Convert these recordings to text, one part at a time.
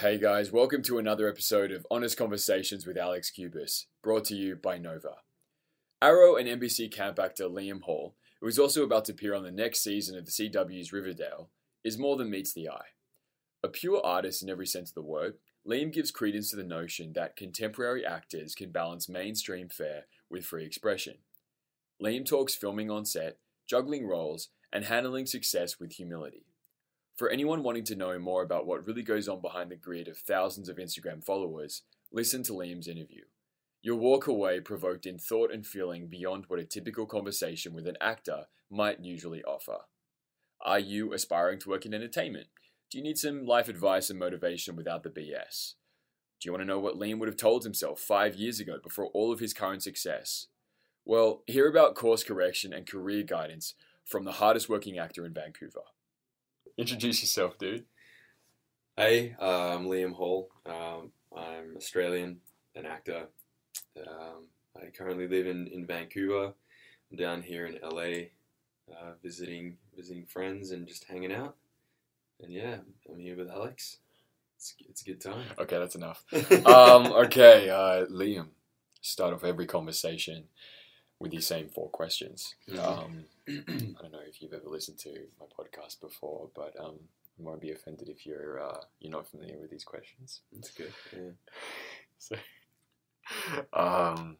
Hey guys, welcome to another episode of Honest Conversations with Alex Cubis, brought to you by Nova. Arrow and NBC camp actor Liam Hall, who is also about to appear on the next season of the CW's Riverdale, is more than meets the eye. A pure artist in every sense of the word, Liam gives credence to the notion that contemporary actors can balance mainstream fare with free expression. Liam talks filming on set, juggling roles, and handling success with humility. For anyone wanting to know more about what really goes on behind the grid of thousands of Instagram followers, listen to Liam's interview. You'll walk away provoked in thought and feeling beyond what a typical conversation with an actor might usually offer. Are you aspiring to work in entertainment? Do you need some life advice and motivation without the BS? Do you want to know what Liam would have told himself five years ago before all of his current success? Well, hear about course correction and career guidance from the hardest working actor in Vancouver. Introduce yourself, dude. Hey, uh, I'm Liam Hall. Um, I'm Australian, an actor. Um, I currently live in, in Vancouver. I'm down here in LA, uh, visiting visiting friends and just hanging out. And yeah, I'm here with Alex. It's, it's a good time. Okay, that's enough. um, okay, uh, Liam, start off every conversation with these same four questions. Mhm. Um, I don't know if you've ever listened to my podcast before, but um, you won't be offended if you're uh, you're not familiar with these questions. That's good. Yeah. So, um,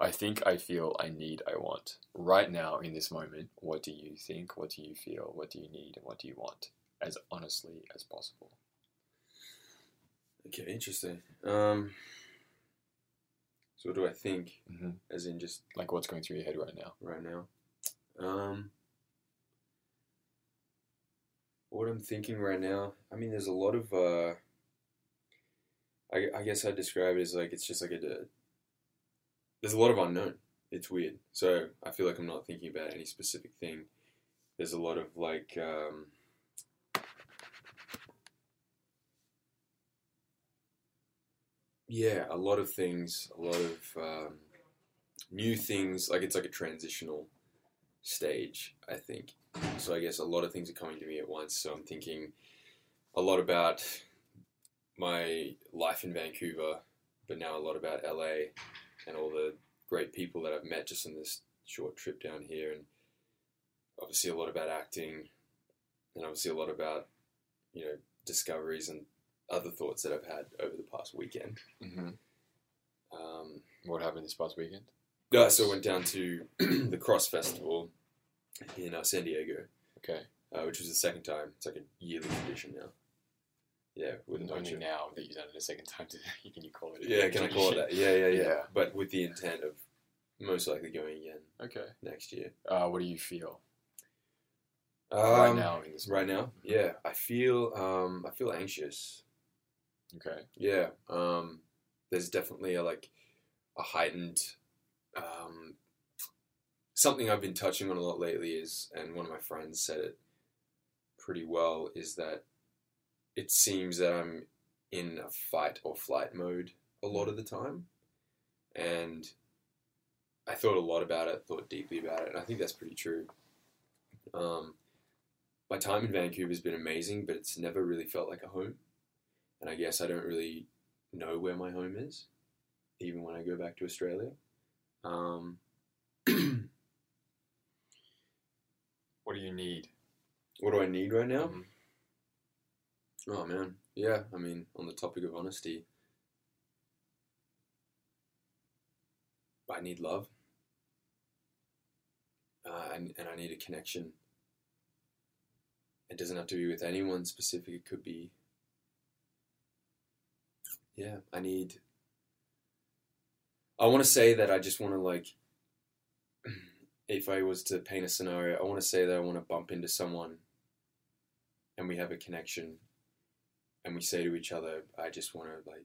I think, I feel, I need, I want. Right now, in this moment, what do you think? What do you feel? What do you need? And what do you want? As honestly as possible. Okay, interesting. Um, so what do I think? Mm-hmm. As in just Like, what's going through your head right now? right now. Um, what I'm thinking right now, I mean, there's a lot of. Uh, I, I guess I'd describe it as like it's just like a. There's a lot of unknown. It's weird. So I feel like I'm not thinking about any specific thing. There's a lot of like. Um, yeah, a lot of things, a lot of um, new things. Like it's like a transitional stage, I think. So I guess a lot of things are coming to me at once. So I'm thinking a lot about my life in Vancouver, but now a lot about LA and all the great people that I've met just in this short trip down here, and obviously a lot about acting, and obviously a lot about you know discoveries and other thoughts that I've had over the past weekend. Mm-hmm. Um, What happened this past weekend? yeah, so I went down to the CRSSD Festival in uh, San Diego. Okay. uh, which was the second time. It's like a yearly tradition now. Yeah, with a And bunch only of now that you've done it a second time, can you call it? a yeah. Can I call it that? Yeah, yeah, yeah, Yeah. But with the intent of most likely going again Okay. next year. Uh, what do you feel Um, right now Right now, yeah, I feel um, I feel anxious. Okay. Yeah, um, there's definitely a like a heightened um, something I've been touching on a lot lately is, and one of my friends said it pretty well, is that it seems that I'm in a fight or flight mode a lot of the time, and I thought a lot about it, thought deeply about it, and I think that's pretty true. Um, my time in Vancouver has been amazing, but it's never really felt like a home and I guess I don't really know where my home is, even when I go back to Australia. Um, What do you need? what do I need right now? Mhm. Oh man, yeah. I mean, on the topic of honesty, I need love, uh, and and I need a connection. It doesn't have to be with anyone specific. It could be. Yeah, I need. I want to say that I just want to like. If I was to paint a scenario, I want to say that I want to bump into someone and we have a connection and we say to each other, I just want to, like,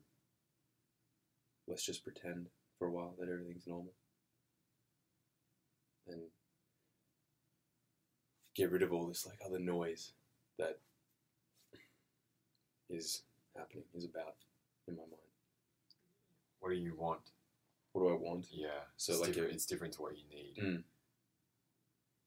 let's just pretend for a while that everything's normal. And get rid of all this, like, other noise that is happening, is about in my mind. What do you want? What do I want? Yeah. So, it's like different, a- it's different to what you need. Mm.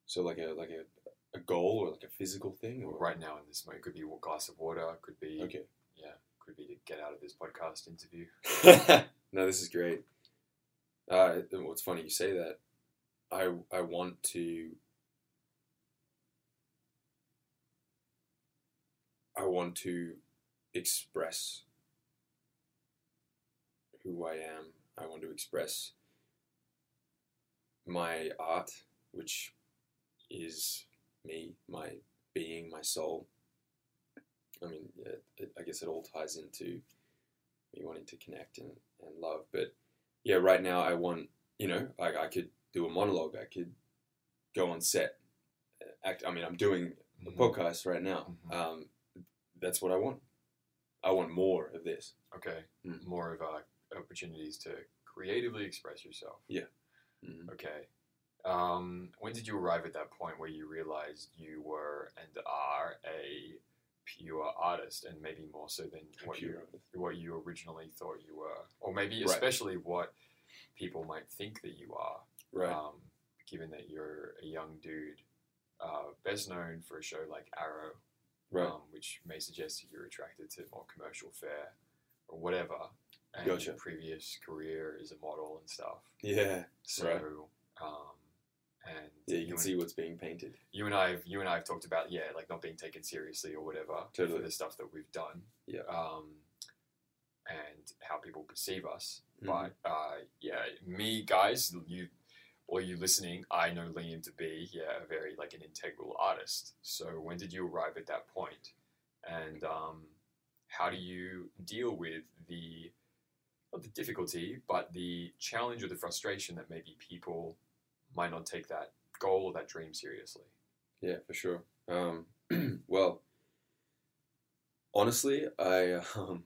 So, like a, like a, a goal or like a physical thing? Or Right now in this moment, it could be a glass of water. Could be Okay. yeah. Could be to get out of this podcast interview? no, this is great. Uh, what's funny you say that. I I want to. I want to express who I am. I want to express my art, which is me, my being, my soul. I mean, it, it, I guess it all ties into me wanting to connect and, and love. But yeah, right now I want, you know, I, I could do a monologue. I could go on set, act. I mean, I'm doing a Mhm. podcast right now. Mhm. Um, that's what I want. I want more of this. Okay, Mm. more of uh, opportunities to creatively express yourself. Mhm. Okay. Um, when did you arrive at that point where you realized you were and are a pure artist, and maybe more so than what you what you originally thought you were, or maybe Right. especially what people might think that you are, Right. um, given that you're a young dude, uh, best known for a show like Arrow, right. um, which may suggest that you're attracted to more commercial fare or whatever. And Gotcha. your previous career as a model and stuff. yeah. So, Right. um, and Yeah, you you can see what's being painted. you and I, have, you and I have talked about yeah, like not being taken seriously or whatever Totally. for the stuff that we've done. Yeah. Um, and how people perceive us. Mhm. But uh, yeah, me guys, you or you listening, I know Liam to be yeah, a very like an integral artist. So when did you arrive at that point? And um, how do you deal with the not the difficulty, but the challenge or the frustration that maybe people might not take that goal or that dream seriously? Yeah, for sure. Um, well, honestly, I um,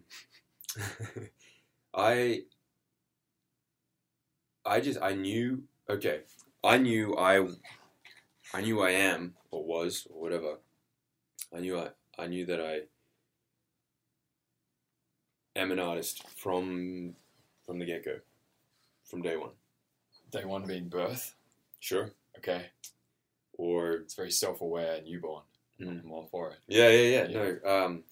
I I just I knew okay. I knew I I knew I am or was or whatever. I knew I I knew that I am an artist from from the get go, from day one. Day one being birth. Sure. Okay. Or It's very self aware newborn. Mm. I'm all for it. Yeah, yeah, yeah. Yeah. No. Um,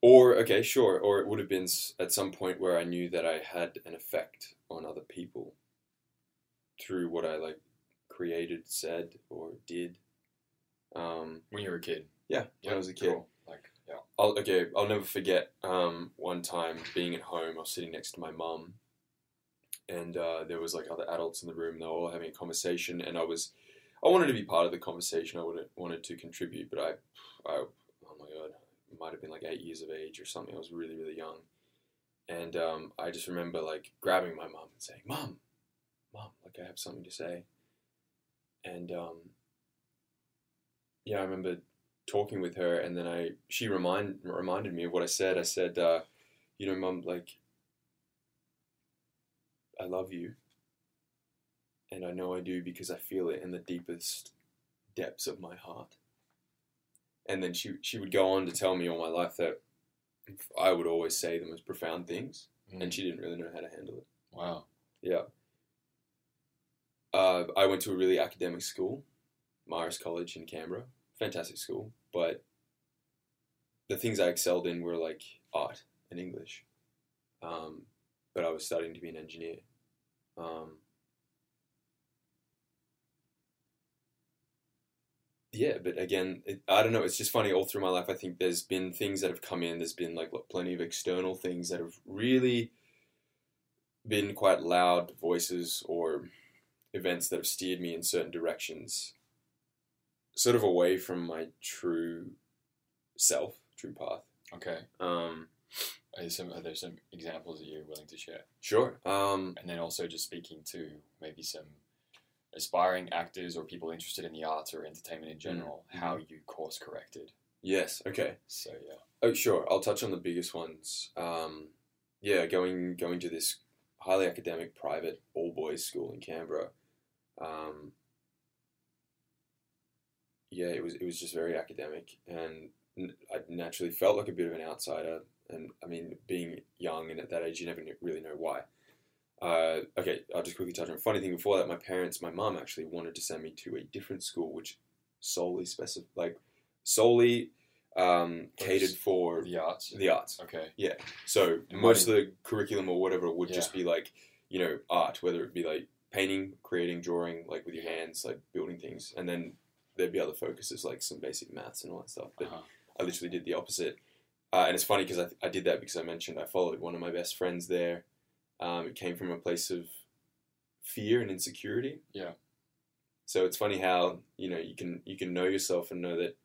or okay, sure. Or it would have been at some point where I knew that I had an effect on other people through what I like created, said, or did. Um, When you were a kid. yeah, when I was a kid. Cool. I'll, okay, I'll never forget um, one time being at home. I was sitting next to my mum, and uh, there was like other adults in the room. They were all having a conversation, and I was, I wanted to be part of the conversation. I wanted wanted to contribute, but I, I, oh my god, I might have been like eight years of age or something. I was really really young, and um, I just remember like grabbing my mum and saying, "Mum, mum, like I have something to say," and um, yeah, I remember talking with her, and then I she remind reminded me of what I said. I said, uh, "You know, mum, like I love you, and I know I do because I feel it in the deepest depths of my heart." And then she she would go on to tell me all my life that I would always say the most profound things, Mm. and she didn't really know how to handle it. Wow. Yeah. Uh, I went to a really academic school, Marist College in Canberra. Fantastic school, but the things I excelled in were like art and English. Um, but I was studying to be an engineer. Um, yeah, but again, it, I don't know. It's just funny. All through my life, I think there's been things that have come in. There's been like plenty of external things that have really been quite loud voices or events that have steered me in certain directions, sort of away from my true self, true path. Okay. Um, Are there some, are there some examples that you're willing to share? sure. Um, And then also just speaking to maybe some aspiring actors or people interested in the arts or entertainment in general, Mhm. how you course corrected. yes. Okay. So, yeah. Oh, sure. I'll touch on the biggest ones. Um, yeah, going going to this highly academic private all boys school in Canberra. Um, yeah, it was it was just very academic, and I naturally felt like a bit of an outsider. And I mean, being young and at that age, you never really know why. Uh, okay, I'll just quickly touch on a funny thing. Before that, my parents, my mum actually wanted to send me to a different school, which solely specif- like solely um, catered for The arts. the arts. Okay. Yeah. So And most what of the curriculum or whatever would just be like, you know, art, whether it be like painting, creating, drawing, like with your hands, like building things, and then there'd be other focuses like some basic maths and all that stuff. But Uh-huh. I literally did the opposite, uh, and it's funny because I, I did that because I mentioned I followed one of my best friends there. Um, it came from a place of fear and insecurity. Yeah. So it's funny how you know you can you can know yourself and know that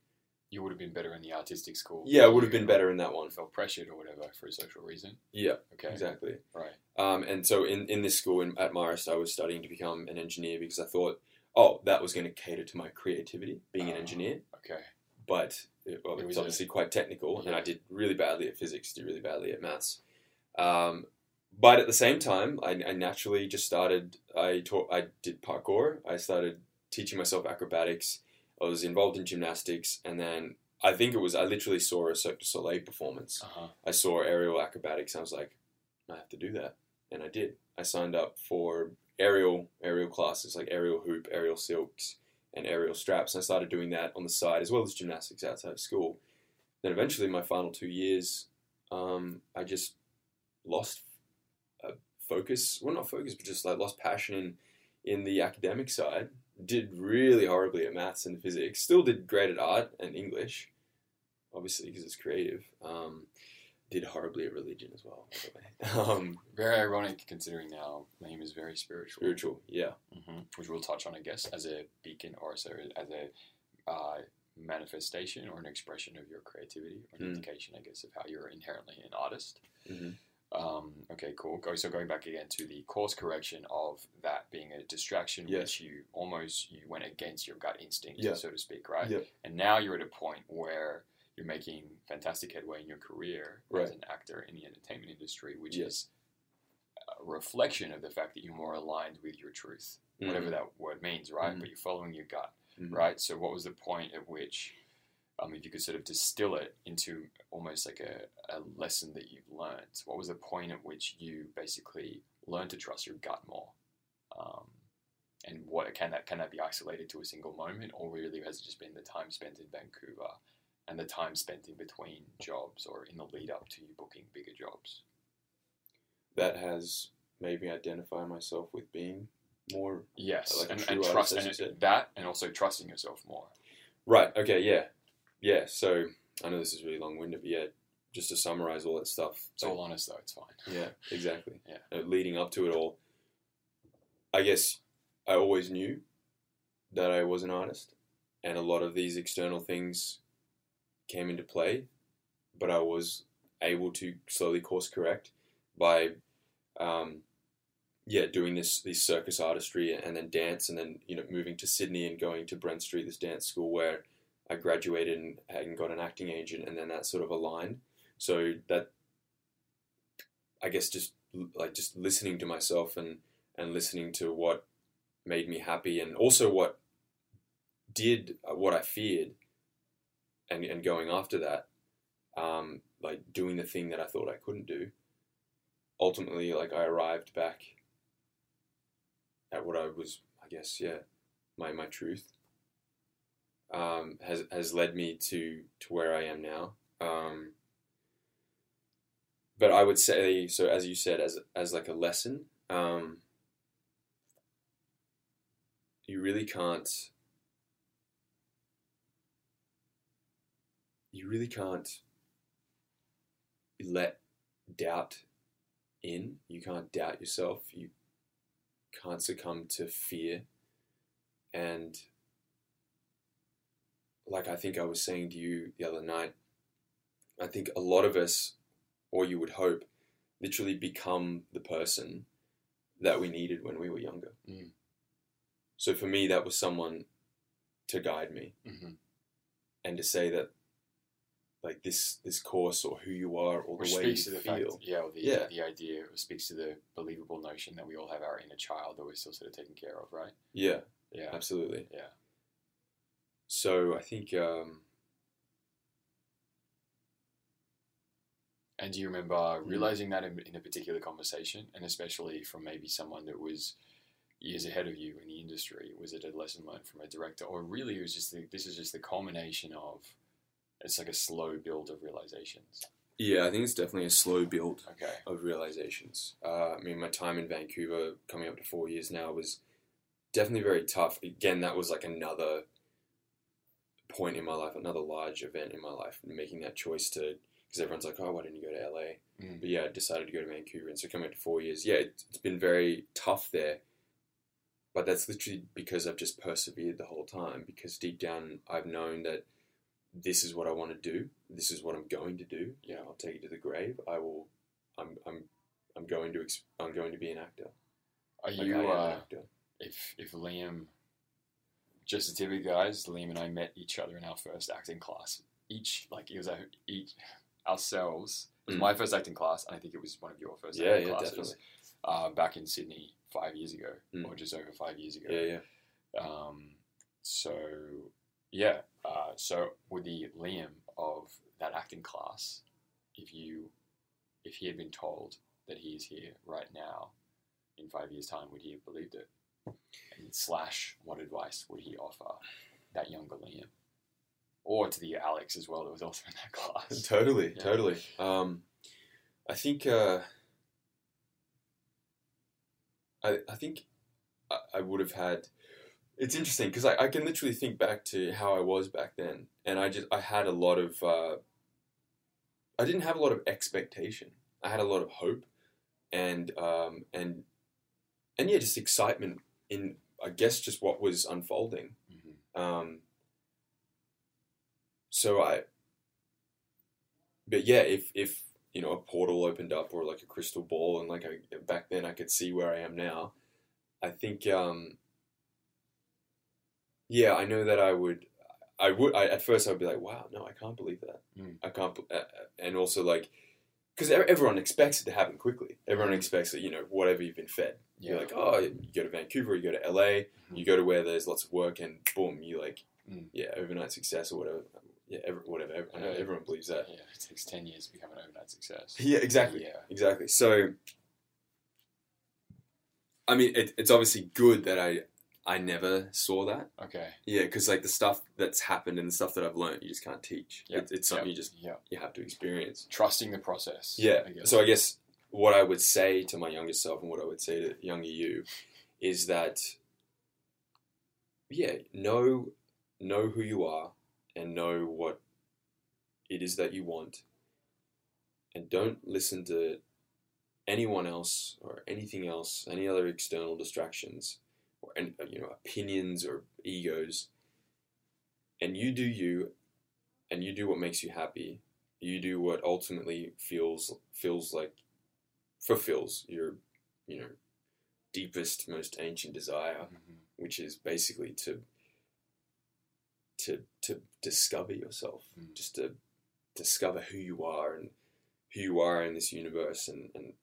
You would have been better in the artistic school. yeah I would have been better in that one. Felt pressured or whatever for a social reason. Yeah, Okay. exactly. Right. Um, and so in, in this school in, at Marist, I was studying to become an engineer because I thought, oh, that was going to cater to my creativity, being an Ah. engineer. Okay. But it, well, It it was was a- obviously quite technical, and I did really badly at physics, did really badly at maths. Um, but at the same time, I, I naturally just started. I taught. I did parkour. I started teaching myself acrobatics. I was involved in gymnastics, and then I think it was. I literally saw a Cirque du Soleil performance. Uh huh. I saw aerial acrobatics. And I was like, I have to do that, and I did. I signed up for aerial aerial classes like aerial hoop, aerial silks, and aerial straps. And I started doing that on the side as well as gymnastics outside of school. Then eventually, my final two years, um, I just lost uh, focus. Well, not focus, but just like lost passion in in the academic side. Did really horribly at maths and physics. Still did great at art and English, obviously because it's creative. Um, did horribly at religion as well. By the way. Um, Very ironic considering now Liam is very spiritual. spiritual, yeah, hmm Which we'll touch on, I guess, as a beacon or so as a uh, manifestation or an expression of your creativity or an Mm. indication, I guess, of how you're inherently an artist. Mhm. Um, okay, cool. So going back again to the course correction of that being a distraction, Yes. which you almost you went against your gut instinct, Yeah. so to speak, right? Yep. And now you're at a point where you're making fantastic headway in your career as an actor in the entertainment industry, which Yeah. is a reflection of the fact that you're more aligned with your truth, whatever that word means, right? Mhm. But you're following your gut, Mhm. right? So, what was the point at which, um, if you could sort of distill it into almost like a, a lesson that you've learned, what was the point at which you basically learned to trust your gut more? Um, and what can that can that be isolated to a single moment, or really has it just been the time spent in Vancouver and the time spent in between jobs or in the lead up to you booking bigger jobs? that has made me identify myself with being more Yes, Like a and, and trust and said. that, and also trusting yourself more. right. Okay, yeah, yeah. So I know this is really long winded, but yeah, just to summarize all that stuff. It's all honest though; it's fine. Yeah, exactly. Yeah. Uh, leading up to it all, I guess I always knew that I was an artist, and a lot of these external things came into play, but I was able to slowly course correct by, um, yeah, doing this this circus artistry and then dance, and then you know moving to Sydney and going to Brent Street, this dance school where I graduated and, and got an acting agent, and then that sort of aligned. So that I guess just like just listening to myself and and listening to what made me happy and also what did what I feared and and going after that um, like doing the thing that I thought I couldn't do ultimately like I arrived back at what I was I guess yeah my my truth um, has has led me to to where I am now um, but I would say so as you said as as like a lesson um, you really can't you really can't let doubt in you can't doubt yourself you can't succumb to fear and like I think I was saying to you the other night I think a lot of us or you would hope, literally become the person that we needed when we were younger. Mm. So for me, that was someone to guide me Mm-hmm. and to say that, like this this course or who you are or Which the way you to the feel. fact, yeah, the, Yeah. the idea, speaks to the believable notion that we all have our inner child that we're still sort of taking care of, right? Yeah, Yeah, absolutely. Yeah. So I think um, And do you remember Mm. realizing that in, in a particular conversation, and especially from maybe someone that was years ahead of you in the industry? Was it a lesson learned from a director, or really it was just the, this is just the culmination of it's like a slow build of realizations. Yeah, I think it's definitely a slow build Okay. of realizations. Uh, I mean, my time in Vancouver, coming up to four years now, was definitely very tough. Again, that was like another point in my life, another large event in my life, making that choice to because everyone's like, oh, why didn't you go to LA? Mm. But yeah, I decided to go to Vancouver, and so coming up to four years, yeah, it, it's been very tough there. But that's literally because I've just persevered the whole time. Because deep down, I've known that this is what I want to do. This is what I'm going to do. You know, I'll take it to the grave. I will. I'm. I'm. I'm going to. Ex- I'm going to be an actor. Are Like, you am an uh, actor. if if Liam, just the tip of guys, Liam and I met each other in our first acting class. Each like it was our, each ourselves. It was Mm. my first acting class, and I think it was one of your first Yeah, acting yeah, classes. definitely. Uh, back in Sydney five years ago, Mm. or just over five years ago. Yeah, yeah. Um, so yeah, uh, so with the Liam of that acting class, if you if he had been told that he is here right now in five years' time, would he have believed it? And slash, what advice would he offer that younger Liam, or to the Alex as well that was also in that class? Totally, Yeah. totally. Um, I think. Uh, I I think I, I would have had. It's interesting because I, I can literally think back to how I was back then, and I just I had a lot of. Uh, I didn't have a lot of expectation. I had a lot of hope, and um, and and yeah, just excitement in I guess just what was unfolding. Mhm. Um, so I, but yeah, if if you know a portal opened up or like a crystal ball, and like I, back then I could see where I am now, I think, um, yeah, I know that I would, I would, I, at first I would be like, wow, no, I can't believe that, Mm. I can't, uh, and also like, because everyone expects it to happen quickly. Everyone expects that you know whatever you've been fed. Yeah, You're like, oh, you go to Vancouver, you go to LA, you go to where there's lots of work, and boom, you like, Mm. yeah, overnight success or whatever. Yeah, every, whatever. I know everyone believes that. yeah, it takes ten years to become an overnight success. Yeah, exactly, Yeah, exactly. So, I mean, it, it's obviously good that I I never saw that. okay. Yeah, because like the stuff that's happened and the stuff that I've learned, you just can't teach. Yeah, It, it's something yeah, you just yeah, you have to experience. trusting the process. Yeah. I. So I guess what I would say to my younger self and what I would say to younger you is that yeah, know know who you are and know what it is that you want. And don't listen to anyone else or anything else, any other external distractions or you know opinions or egos. And you do you and you do what makes you happy you do what ultimately feels feels like fulfills your you know deepest most ancient desire Mhm. which is basically to to to discover yourself Mm. just to discover who you are and who you are in this universe and and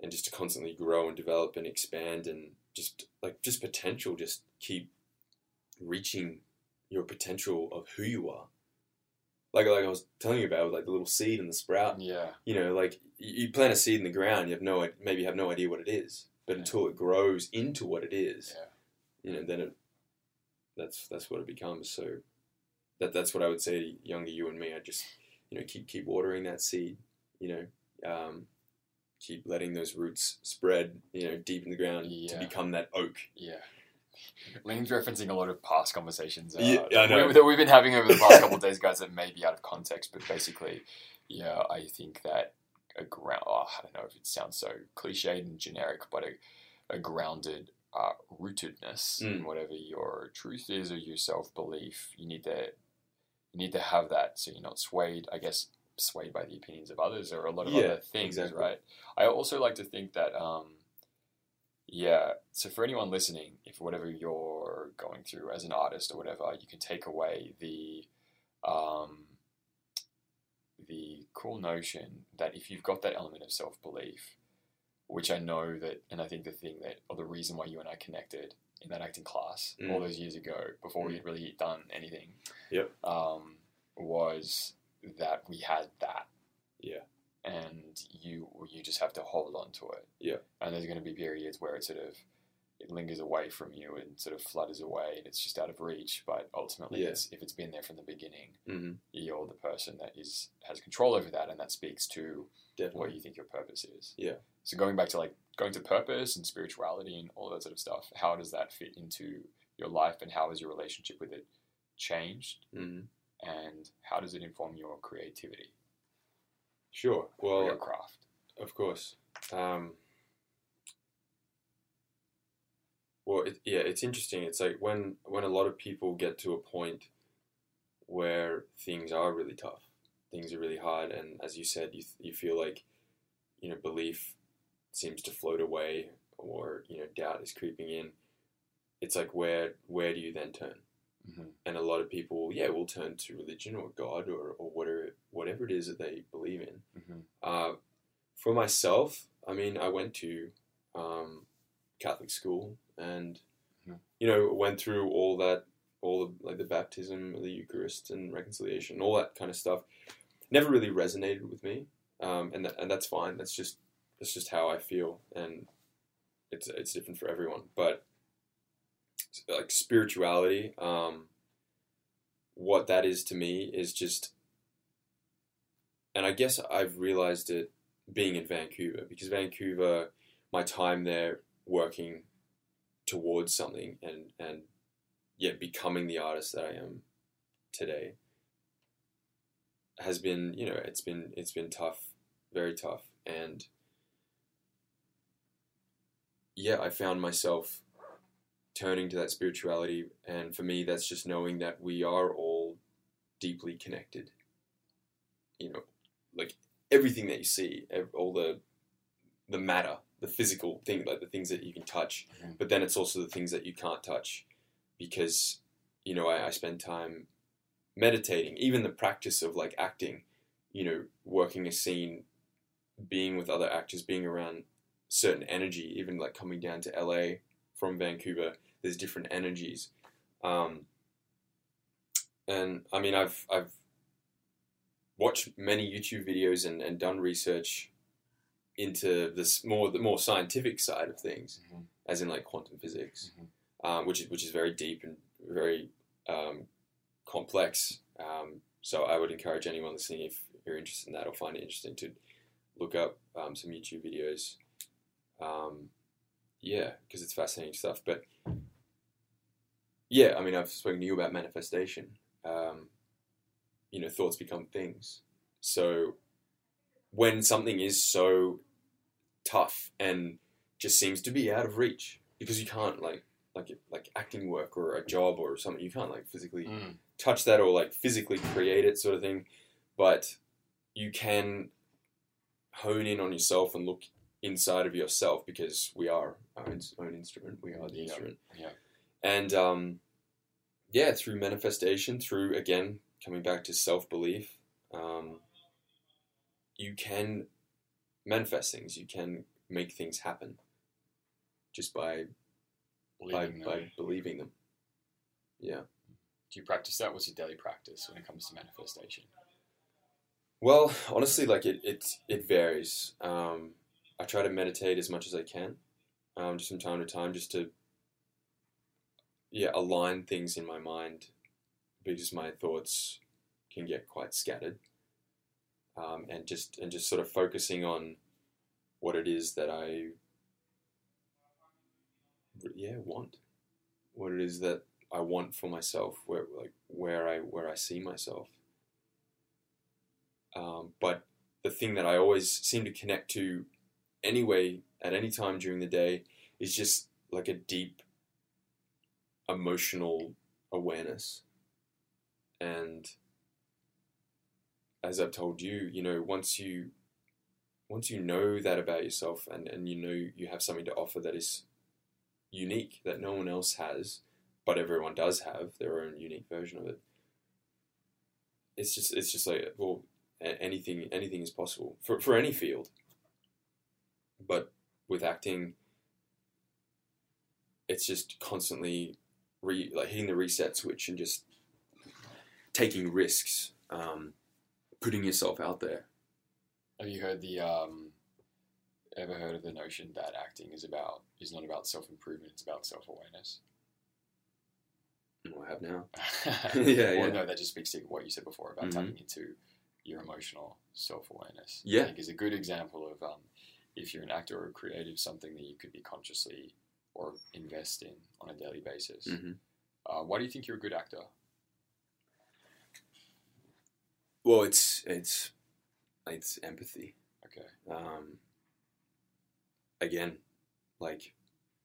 and just to constantly grow and develop and expand and just like just potential just keep reaching your potential of who you are like like I was telling you about with like the little seed and the sprout Yeah. you know, like you you plant a seed in the ground, you have no maybe you have no idea what it is, but Yeah. until it grows into what it is, Yeah. you know, then it that's that's what it becomes. So that that's what I would say to younger you and me. I just you know keep keep watering that seed, you know, um, keep letting those roots spread, you know, deep in the ground Yeah. to become that oak. Yeah. Liam's referencing a lot of past conversations uh, Yeah, know. we- that we've been having over the past couple of days, guys, that may be out of context, but basically, yeah, I think that a ground, oh, I don't know if it sounds so cliched and generic, but a, a grounded uh, rootedness in Mm. whatever your truth is or your self belief, you need to you need to have that so you're not swayed, I guess, swayed by the opinions of others or a lot of Yeah, other things, exactly. right? I also like to think that, um, yeah. So for anyone listening, if whatever you're going through as an artist or whatever, you can take away the, um, the cool notion that if you've got that element of self belief, which I know that, and I think the thing that, or the reason why you and I connected in that acting class all Mm. those years ago, before we had really done anything, Yep. um, was that we had that Yeah. and you you just have to hold on to it. Yeah. And there's going to be periods where it sort of it lingers away from you and sort of flutters away and it's just out of reach. But ultimately, Yeah. it's, if it's been there from the beginning, hmm you're the person that is has control over that, and that speaks to Definitely. what you think your purpose is. Yeah. So going back to like going to purpose and spirituality and all that sort of stuff, how does that fit into your life, and how has your relationship with it changed, hmm and how does it inform your creativity Sure. Well, your craft? Of course. Um, well, it, yeah, it's interesting. It's like when when a lot of people get to a point where things are really tough, things are really hard, and as you said, you you feel like you know belief seems to float away, or you know doubt is creeping in. It's like where where do you then turn? Hmm And a lot of people, yeah, will turn to religion or God or, or whatever whatever it is that they believe in. hmm Uh, for myself, I mean, I went to um, Catholic school and Mhm. you know went through all that, all the like the baptism, the Eucharist, and reconciliation, all that kind of stuff. Never really resonated with me, um, and that, and that's fine. That's just that's just how I feel, and it's it's different for everyone. But like spirituality, um, what that is to me is just and I guess I've realized it being in Vancouver because Vancouver, my time there working towards something and and yet becoming the artist that I am today has been you know it's been it's been tough, very tough, and yeah, I found myself turning to that spirituality, and for me, that's just knowing that we are all deeply connected. You know, like everything that you see, all the the matter, the physical thing, like the things that you can touch, Mhm. but then it's also the things that you can't touch, because you know I, I spend time meditating, even the practice of like acting, you know, working a scene, being with other actors, being around certain energy, even like coming down to LA from Vancouver, there's different energies. Um, and I mean, I've I've watched many YouTube videos and, and done research into this more the more scientific side of things, Mhm. as in like quantum physics, Mhm. um, which is which is very deep and very um, complex. Um, so I would encourage anyone listening, if you're interested in that or find it interesting, to look up um, some YouTube videos. Yeah, because it's fascinating stuff. But yeah, I mean, I've spoken to you about manifestation. Um, you know, thoughts become things. So when something is so tough and just seems to be out of reach because you can't like like like acting work or a job or something you can't like physically Mm. touch that or like physically create it sort of thing but you can hone in on yourself and look inside of yourself because we are our own, own instrument we are the instrument Yeah. and um, yeah through manifestation through again coming back to self-belief um, you can manifest things you can make things happen just by by, Believing them. by believing them yeah Do you practice that? What's your daily practice when it comes to manifestation? Well, honestly, like it, it, it varies. Um, I try to meditate as much as I can, um, just from time to time, just to, yeah, align things in my mind, because my thoughts can get quite scattered, um, and just and just sort of focusing on what it is that I, yeah, want, what it is that I want for myself, where like where I where I see myself. Um, but the thing that I always seem to connect to anyway at any time during the day is just like a deep emotional awareness. And as I've told you, you know, once you once you know that about yourself and, and you know you have something to offer that is unique that no one else has, but everyone does have their own unique version of it. It's just it's just like well anything anything is possible for for any field. But with acting, it's just constantly re like hitting the reset switch and just taking risks, um, putting yourself out there. Have you heard the um, ever heard of the notion that acting is about is not about self improvement, it's about self awareness? I have now. yeah, yeah. no, that just speaks to what you said before about Mhm. tapping into your emotional self awareness. Yeah. I think is a good example of um, if you're an actor or a creative, something that you could be consciously or invest in on a daily basis. hmm Uh, why do you think you're a good actor? Well, it's it's it's empathy. Okay. Um, again, like,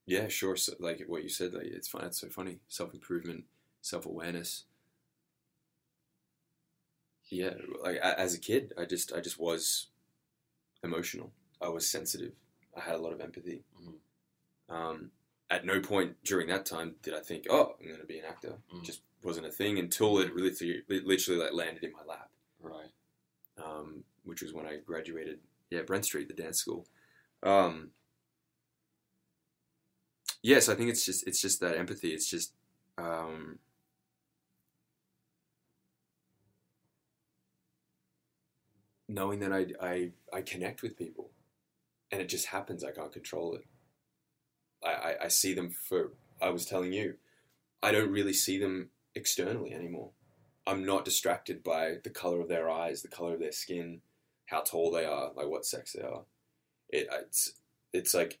yeah, sure. So, like what you said, like it's fun. It's so funny. Self improvement, self awareness. Yeah, like as a kid, I just I just was emotional. I was sensitive. I had a lot of empathy. Mhm. Um, at no point during that time did I think, oh, I'm going to be an actor. Mm. It just wasn't a thing until it literally, it literally like landed in my lap Right. um, which was when I graduated. Yeah, Brent Street, the dance school. Um, yes, I think it's just it's just that empathy. It's just um, knowing that I, I I connect with people, and it just happens. I can't control it. I, I, I see them for. I was telling you, I don't really see them externally anymore. I'm not distracted by the color of their eyes, the color of their skin, how tall they are, like what sex they are. It, it's it's like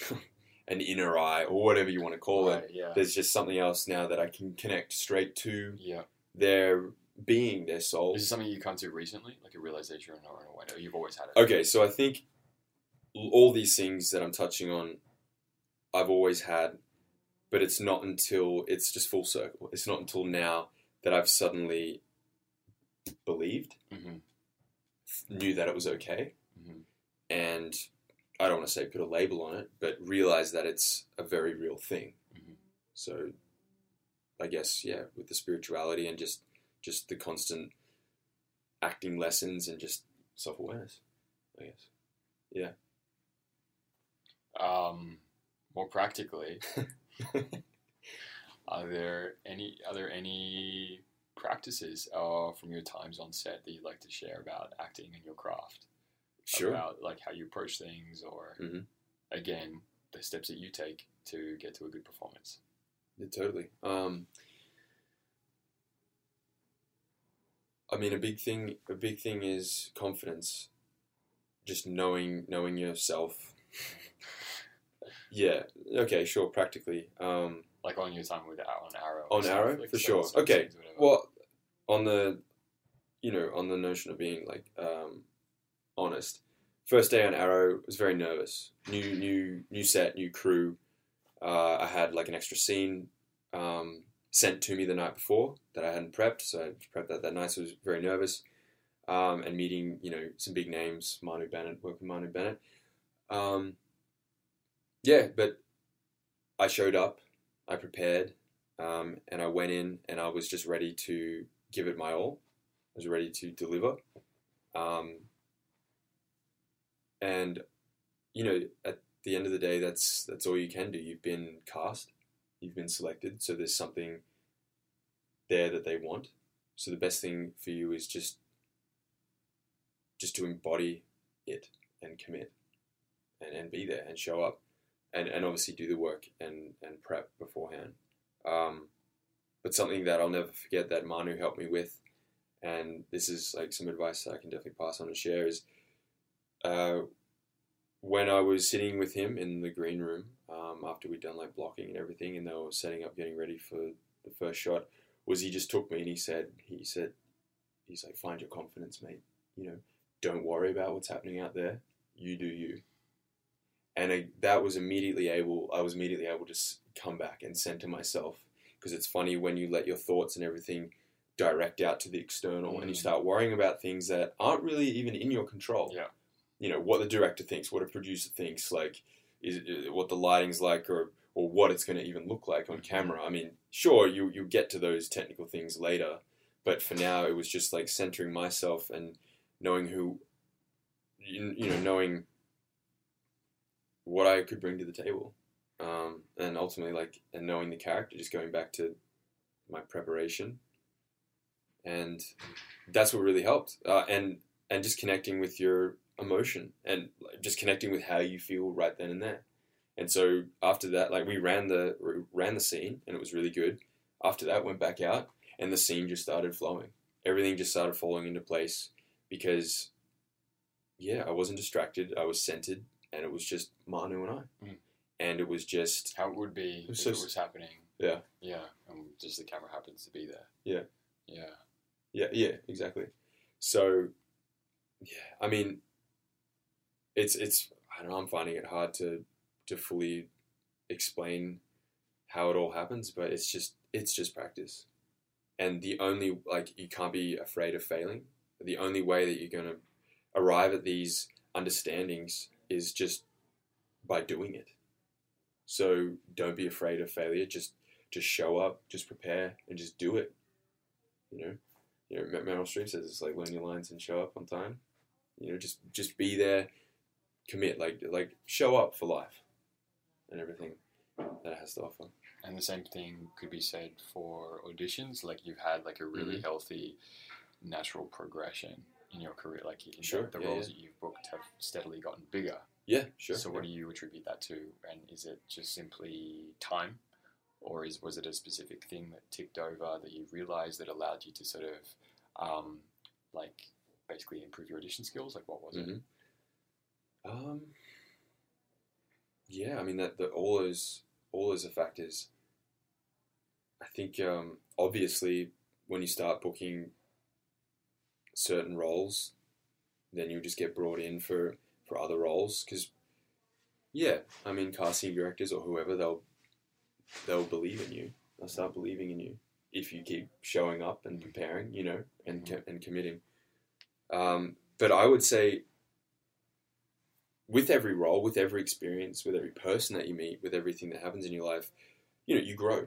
an inner eye or whatever you want to call it. Yeah. There's just something else now that I can connect straight to Yeah. their being, their soul. Is this something you come to recently, like a realization or an awareness? You've always had it. Okay, so I think all these things that I'm touching on, I've always had, but it's not until it's just full circle. It's not until now that I've suddenly believed, hmm knew that it was okay, hmm and I don't want to say put a label on it, but realize that it's a very real thing. Mhm. So, I guess yeah, with the spirituality and just just the constant acting lessons and just self awareness, I guess. Um, more practically, are there any are there any practices uh, from your times on set that you'd like to share about acting and your craft? Sure. About like how you approach things, or Mhm. again the steps that you take to get to a good performance. Yeah, totally. Um, I mean, a big thing. A big thing is confidence. Just knowing knowing yourself. Yeah. Okay. Sure. Practically. Um, Like on your time with on Arrow. On Arrow? like For sure. Okay. well, on the, you know, on the notion of being like um, honest. First day on Arrow was very nervous. New new new set, new crew. Uh, I had like an extra scene um, sent to me the night before that I hadn't prepped, so I prepped that that night. So I was very nervous. Um, and meeting, you know, some big names, Manu Bennett, working with Manu Bennett. Um, yeah, but I showed up, I prepared, um, and I went in and I was just ready to give it my all. I was ready to deliver. Um, and, you know, at the end of the day, that's that's all you can do. You've been cast, you've been selected, so there's something there that they want. So the best thing for you is just just to embody it and commit and, and be there and show up and, and obviously do the work and, and prep beforehand. Um, but something that I'll never forget that Manu helped me with, and this is like some advice that I can definitely pass on and share is uh, when I was sitting with him in the green room um, after we'd done like blocking and everything, and they were setting up, getting ready for the first shot, was he just took me and he said, he said, he's like, find your confidence, mate. You know, don't worry about what's happening out there. You do you. And I, that was immediately able. I was immediately able to come back and center myself because it's funny when you let your thoughts and everything direct out to the external and you Mm. start worrying about things that aren't really even in your control. Yeah. You know what the director thinks, what a producer thinks, like is it, what the lighting's like, or or what it's going to even look like on camera. I mean, sure, you you get to those technical things later, but for now, it was just like centering myself and knowing who, you, you know, knowing what I could bring to the table, um, and ultimately like and knowing the character, just going back to my preparation, and that's what really helped, uh, and and just connecting with your emotion and just connecting with how you feel right then and there. And so after that, like we ran the ran the scene, and it was really good. After that, went back out, and the scene just started flowing. Everything just started falling into place because, yeah, I wasn't distracted. I was centered, and it was just Manu and I, Mm. and it was just How it would be It was if so it was happening. Yeah. Yeah. And just the camera happens to be there. Yeah. Yeah. Yeah, yeah, exactly. So, yeah, I mean, it's it's I don't know. I'm finding it hard to to fully explain how it all happens, but it's just it's just practice, and the only like you can't be afraid of failing. The only way that you're gonna arrive at these understandings is just by doing it. So don't be afraid of failure. Just just show up, just prepare, and just do it. You know you know, Mer- Meryl Streep says it's like learn your lines and show up on time. You know, just just be there, commit, like like show up for life, and everything that it has to offer. And the same thing could be said for auditions. Like you've had like a really Mhm. healthy, natural progression in your career. Like in Sure, the, the yeah, roles yeah. that you've booked have steadily gotten bigger. Yeah, sure. So what do you attribute that to? And is it just simply time, or is was it a specific thing that ticked over that you realised that allowed you to sort of, um, like basically improve your audition skills? Like what was it? Mhm. Um. Yeah, I mean that the all those all those are factors. I think um, obviously when you start booking certain roles, then you'll just get brought in for for other roles because yeah, I mean casting directors or whoever they'll they'll believe in you. They'll start believing in you if you keep showing up and preparing, you know, and co- and committing. Um, but I would say with every role, with every experience, with every person that you meet, with everything that happens in your life, you know, you grow.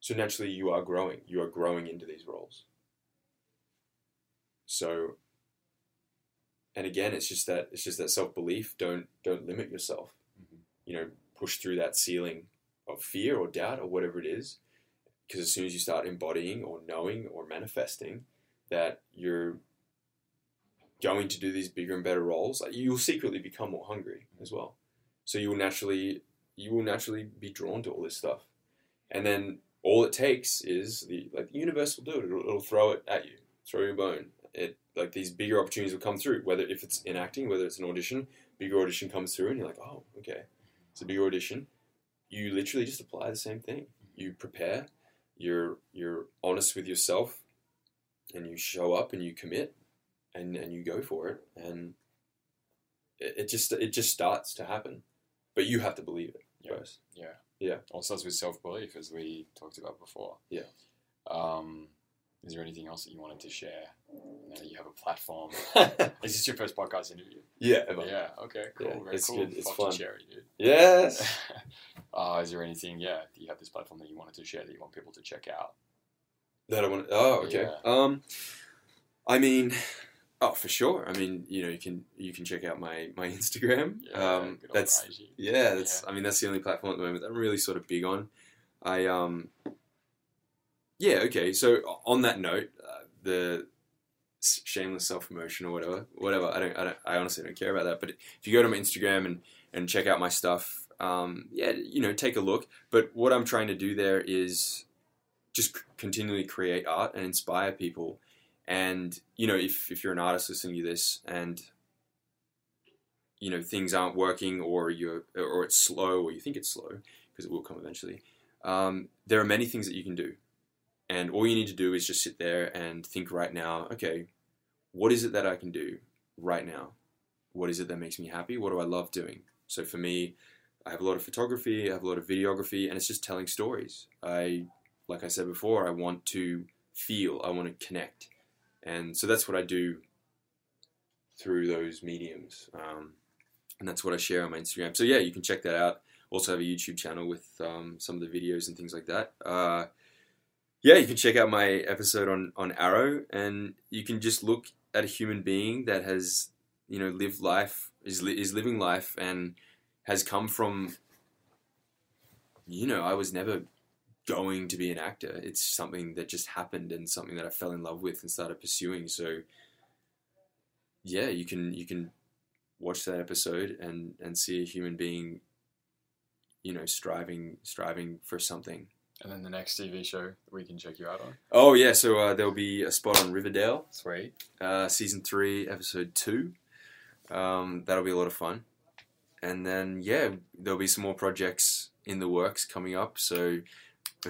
So naturally, you are growing. You are growing into these roles. So, and again, it's just that it's just that self belief. Don't don't limit yourself. Mhm. You know, push through that ceiling of fear or doubt or whatever it is. Because as soon as you start embodying or knowing or manifesting that you're going to do these bigger and better roles, you'll secretly become more hungry as well. So you will naturally you will naturally be drawn to all this stuff, and then all it takes is the like the universe will do it. It'll, it'll throw it at you, throw you a bone. It like these bigger opportunities will come through. Whether if it's in acting, whether it's an audition, bigger audition comes through, and you're like, oh, okay, it's a bigger audition. You literally just apply the same thing. You prepare. You're you're honest with yourself, and you show up and you commit, and and you go for it, and it, it just it just starts to happen, but you have to believe it Yeah. first. Yeah. Yeah. All starts with self belief, as we talked about before. Yeah. Um, is there anything else that you wanted to share? Now you have a platform. Is this your first podcast interview? yeah, ever. Yeah. Okay. Cool. Yeah, Very it's cool. good, it's Fuck fun. Dude. Yes. uh, is there anything? Yeah. Do you have this platform that you wanted to share that you want people to check out? That I want. To, Oh, okay. Yeah. Um, I mean, oh, for sure. I mean, you know, you can you can check out my my Instagram. Yeah. um, that's IG. yeah. That's. I mean, that's the only platform at the moment that I'm really sort of big on. I um. Yeah. Okay. So on that note, uh, the shameless self promotion or whatever, whatever. I don't. I don't. I honestly don't care about that. But if you go to my Instagram and and check out my stuff, um, yeah, you know, take a look. But what I'm trying to do there is just continually create art and inspire people. And you know, if if you're an artist listening to this and you know things aren't working or you're or it's slow or you think it's slow because it will come eventually, um, there are many things that you can do. And all you need to do is just sit there and think right now. Okay, what is it that I can do right now? What is it that makes me happy? What do I love doing? So for me, I have a lot of photography, I have a lot of videography, and it's just telling stories. I, like I said before, I want to feel, I want to connect, and so that's what I do through those mediums, um, and that's what I share on my Instagram. So yeah, you can check that out. Also have a YouTube channel with um, some of the videos and things like that. Uh, yeah, you can check out my episode on on Arrow, and you can just look at a human being that has you know lived life is is living life and has come from you know i was never going to be an actor it's something that just happened and something that i fell in love with and started pursuing so yeah you can you can watch that episode and and see a human being, you know, striving striving for something. And then the next TV show we can check you out on. Oh yeah, so uh, there'll be a spot on Riverdale, Sweet. uh, season three, episode two. Um, that'll be a lot of fun. And then yeah, there'll be some more projects in the works coming up. So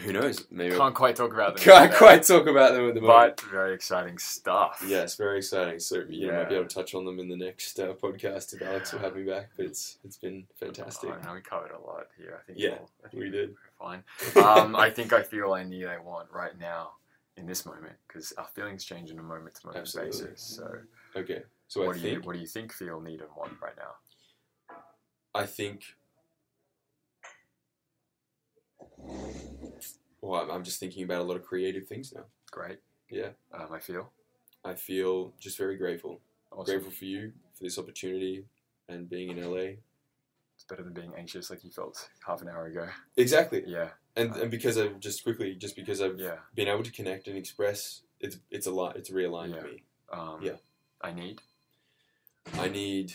who knows? Maybe Can't quite talk about them. can't quite talk about them at the moment. But very exciting stuff. Yes, very exciting. So you know, might be able to touch on them in the next uh, podcast if Alex will have me back. But it's it's been fantastic. I know we covered a lot here. I think Yeah, we'll- I think we we're did. Fine. Um, I think I feel I need, I want right now in this moment because our feelings change on a moment to moment basis. So, Okay, so what I do you think what do you think, feel, need, and want right now? I think. Well, I'm, I'm just thinking about a lot of creative things now. Great. Yeah. Um, I feel I feel just very grateful. awesome. Grateful for you for this opportunity and being in LA. It's better than being anxious like you felt half an hour ago. Exactly, Yeah. and and because I've just quickly, just because I've Yeah. been able to connect and express, it's it's a lot. It's realigned Yeah. me. Um, Yeah. I need, I need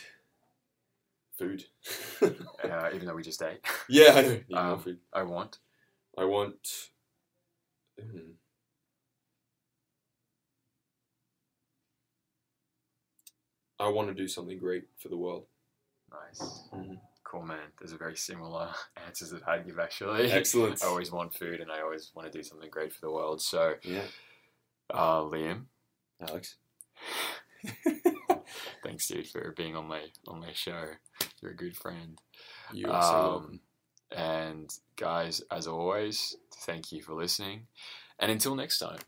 food. uh, even though we just ate. yeah, I know. Um. I want. I want. Hmm. I want to do something great for the world. Nice. Mhm. Cool, man. There's a very similar answers that I give actually. Excellent. I always want food and I always want to do something great for the world. So, Yeah, uh, Liam, Alex. thanks, dude, for being on my on my show. You're a good friend. You are so welcome. Um, and guys, as always, thank you for listening. And until next time.